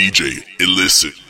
DJ Illicit.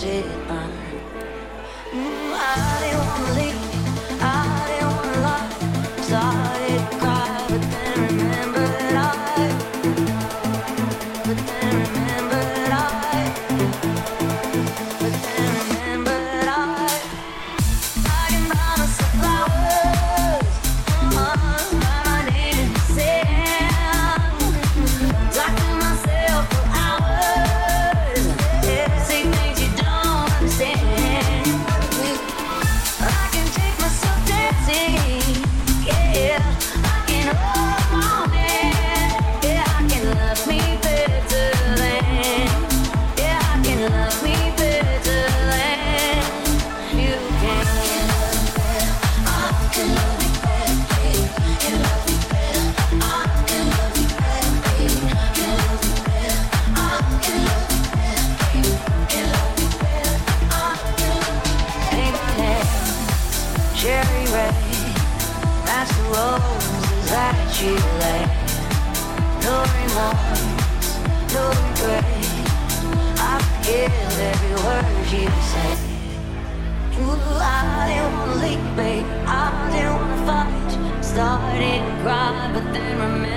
shit, uh. but then remembered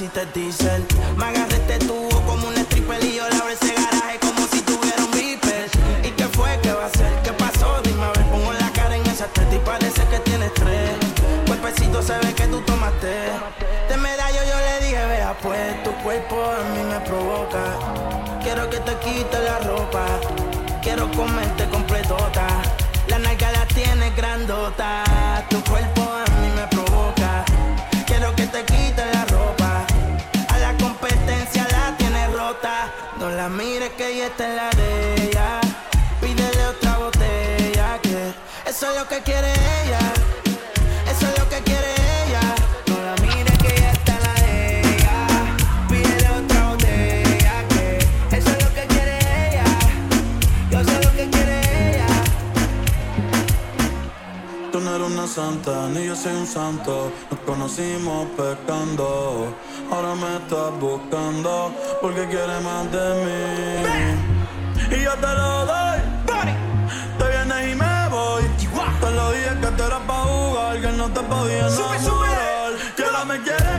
si te dicen. Me agarré este tubo como un stripper y yo le abro ese garaje como si tuviera un viper. ¿Y qué fue? ¿Qué va a ser? ¿Qué pasó? Dime a ver, pongo la cara en esa teta y parece que tienes tres. Cuerpecito se ve que tú tomaste. Te medallo yo le dije, vea pues, tu cuerpo a mí me provoca. Quiero que te quite la ropa. Quiero comerte completota. La nalga la tienes grandota. Tu cuerpo a mí me provoca. Quiero que te quite la ropa. No la mires que ella está en la de ella. Pídele otra botella, que eso es lo que quiere ella. santa, ni yo soy un santo. Nos conocimos pecando. Ahora me estás buscando porque quieres más de mí. Y yo te lo doy. Te vienes y me voy. Te lo dije que te era pa' jugar, que no te podía enamorar. Que ahora me quieres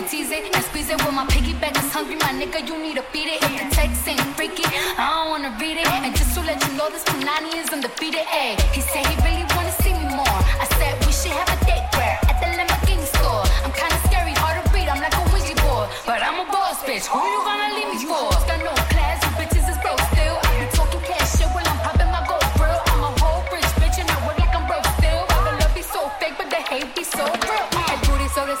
and tease it and squeeze it. When my piggyback is hungry, my nigga, you need to beat it. If the text ain't freaky, I don't wanna read it. And just to let you know, this Punani is undefeated. Ayy, he said he really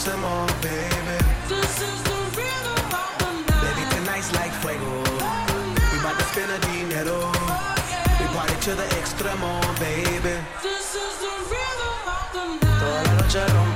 Hacemos, baby. This is the rhythm of the night. Baby, tonight's like fuego. We bout to spend a dinero. We party to the extremo, baby. This is the rhythm of the night. Toda la noche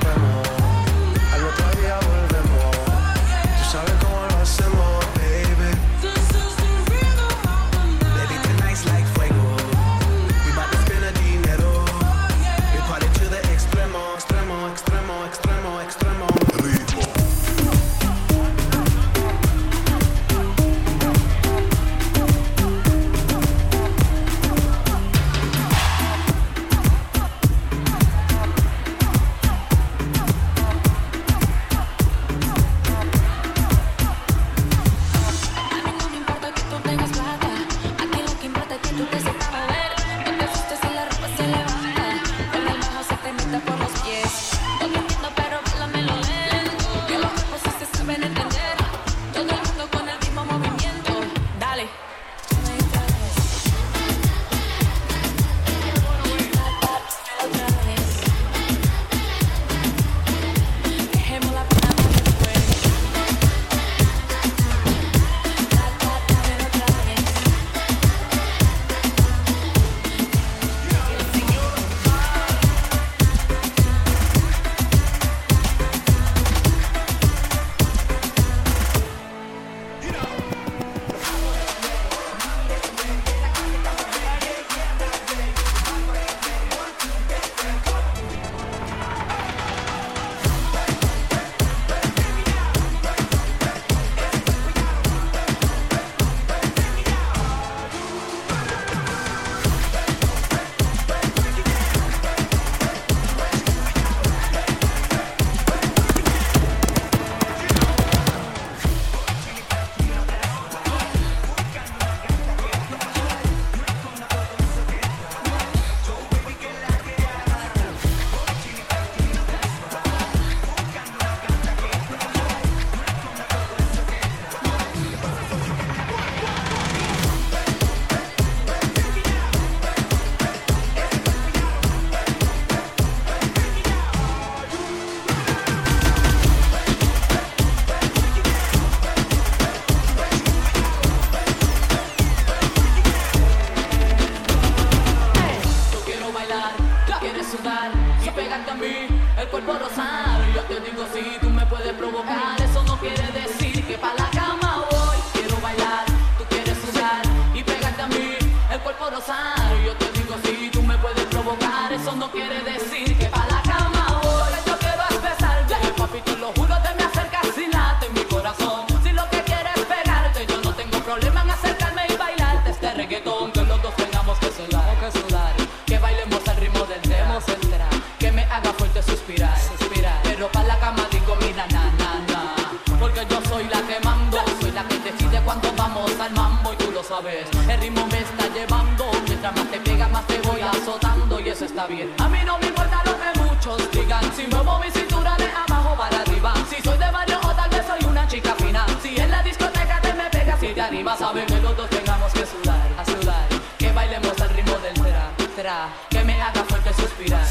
sabes. El ritmo me está llevando, mientras más te pega, más te voy azotando y eso está bien. A mí no me importa lo que muchos digan, si muevo mi cintura de abajo para arriba. Si soy de barrio o tal vez soy una chica fina. Si en la discoteca te me pegas y te animas, saben que los dos tengamos que sudar, a sudar. Que bailemos al ritmo del tra, tra. Que me haga fuerte suspirar.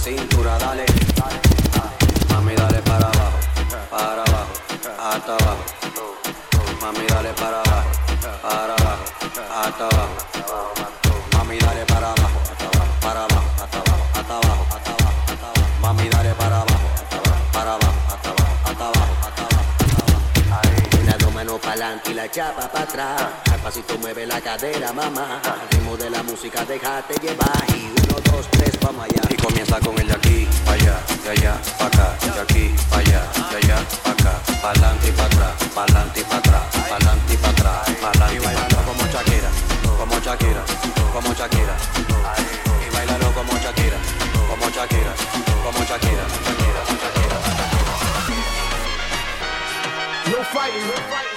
Cintura, cintura, dale. Mami, dale para abajo, para abajo, hasta abajo. Mami, dale para abajo, para abajo, hasta abajo. Mami, dale para abajo, hasta para abajo, hasta abajo, hasta abajo, hasta abajo, hasta abajo. Mami, dale para abajo, para abajo, hasta abajo, hasta abajo, hasta abajo. Las dos manos para adelante y la chapa para atrás. Al pasito mueve la cadera, mamá. Ritmo de la música, déjate llevar. Y uno, dos, y comienza con el de aquí, allá, de allá, pa' acá, de aquí, pa' allá, de allá, pa' acá, pa'lante y pa' atrás, pa'lante y pa' atrás, pa'lante y pa' atrás, y pa' atrás. Como Shakira, como Shakira, como Shakira. Y bailalo como Shakira, como Shakira, como Shakira, Shakira, Shakira. No fighting, no fighting.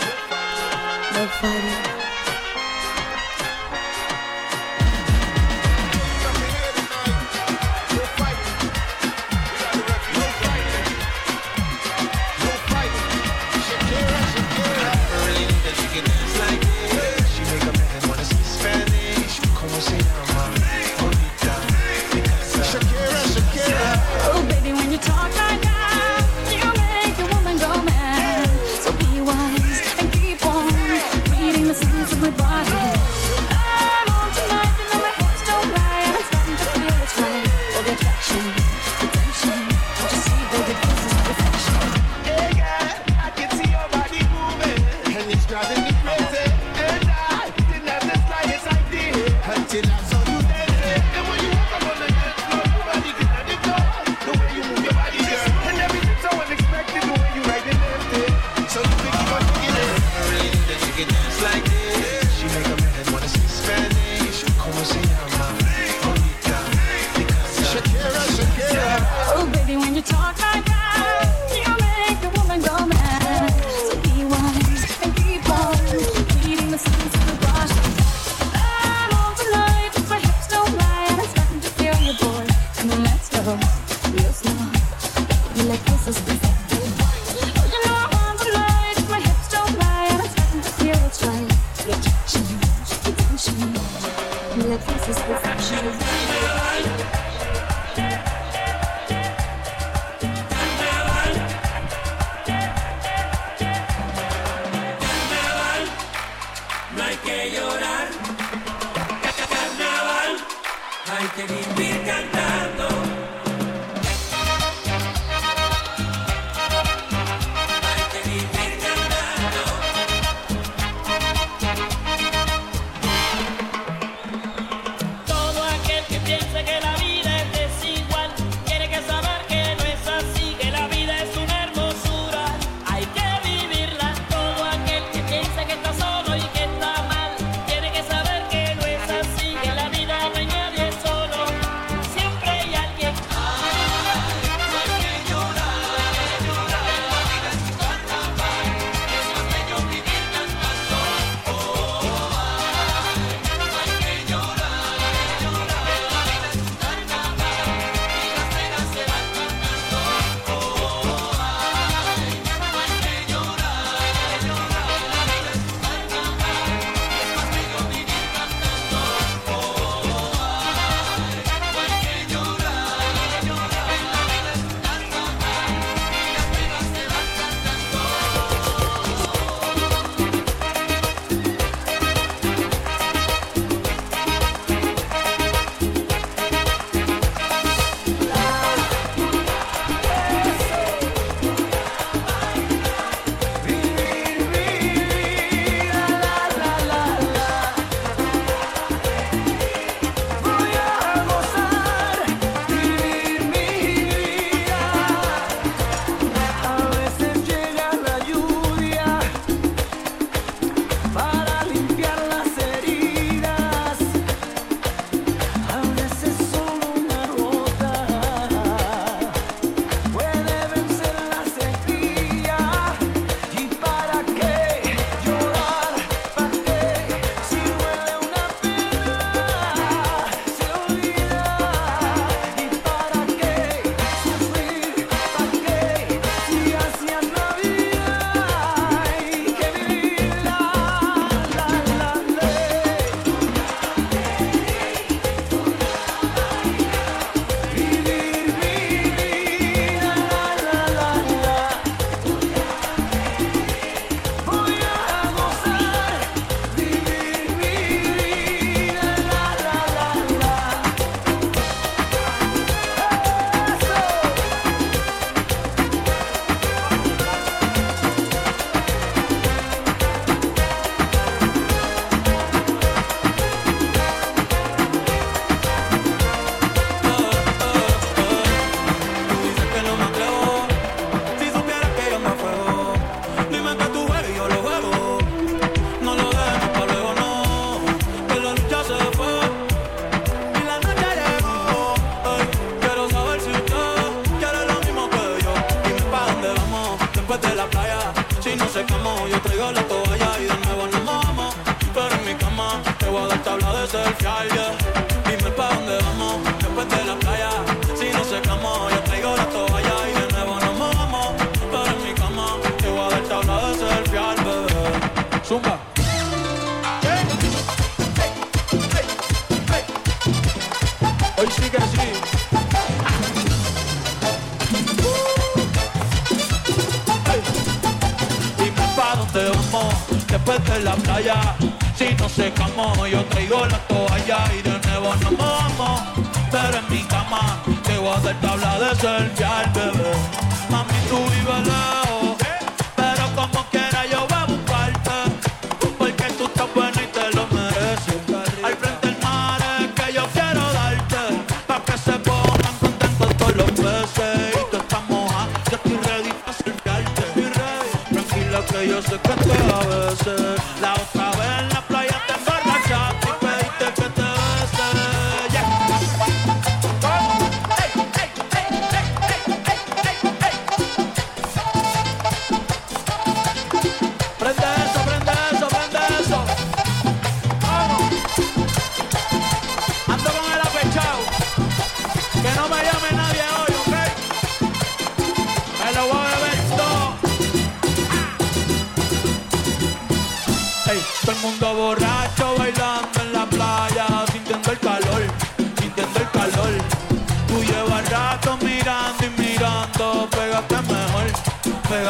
flowers, loud power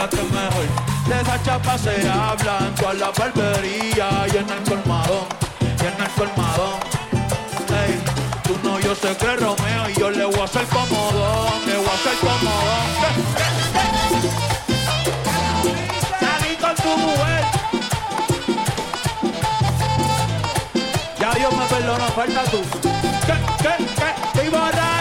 De esa chapa se habla en toda la barbería y en el colmadón, y el colmadón. Tú no, yo sé que Romeo y yo le voy a hacer comodón, le voy a hacer comodón. Salí con tu mujer. Ya Dios me perdona, falta tú. ¿Qué, qué, qué? Te iba a dar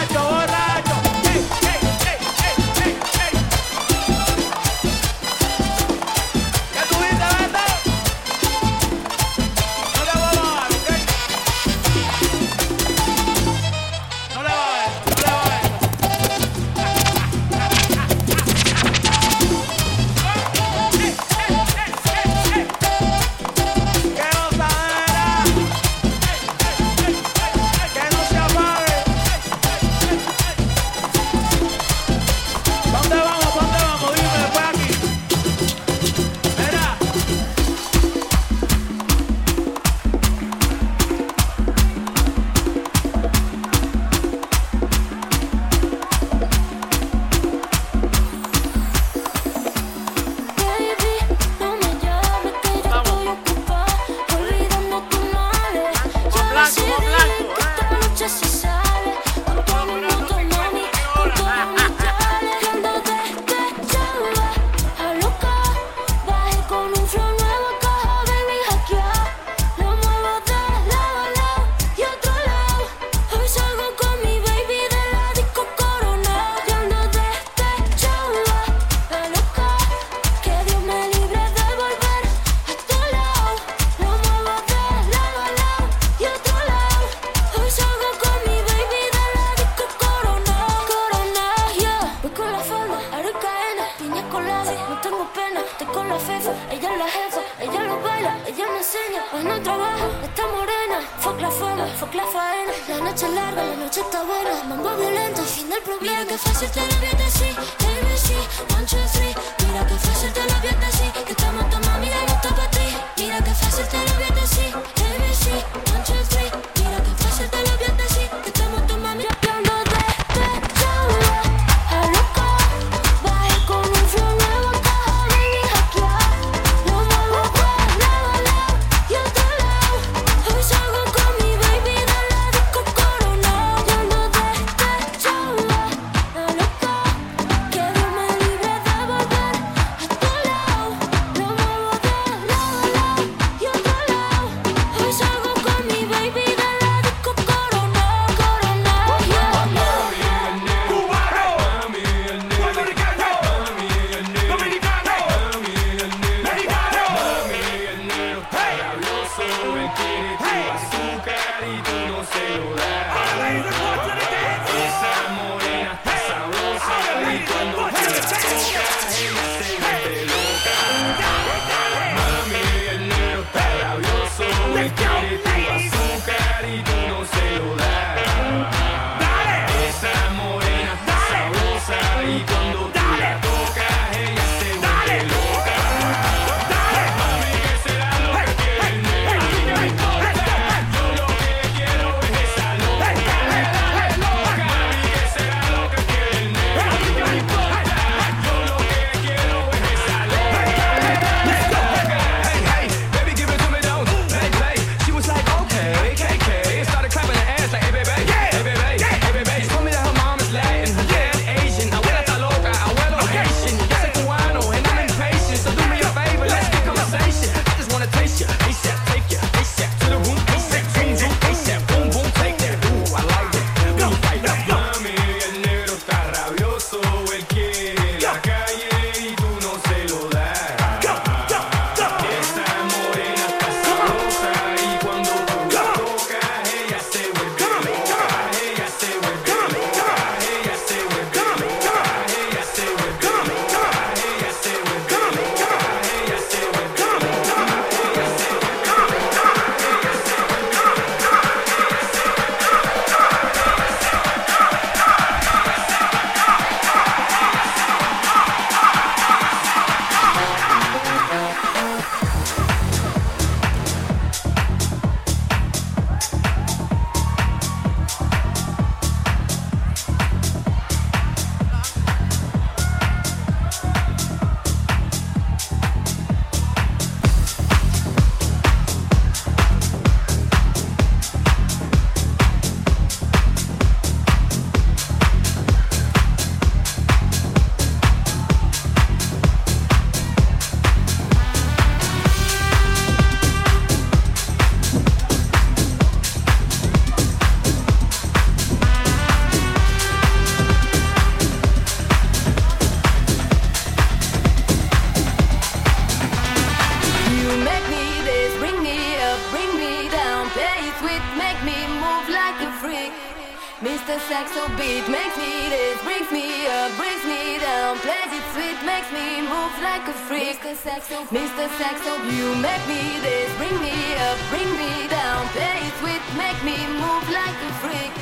problema que fácil te lo voy me this, bring me up, bring me down, play make me move like a freak.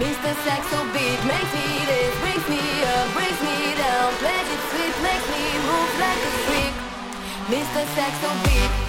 Mr. Saxo beat me this, me up, brings me down, plays it sweet, makes me move like a freak. Mr. Saxo beat.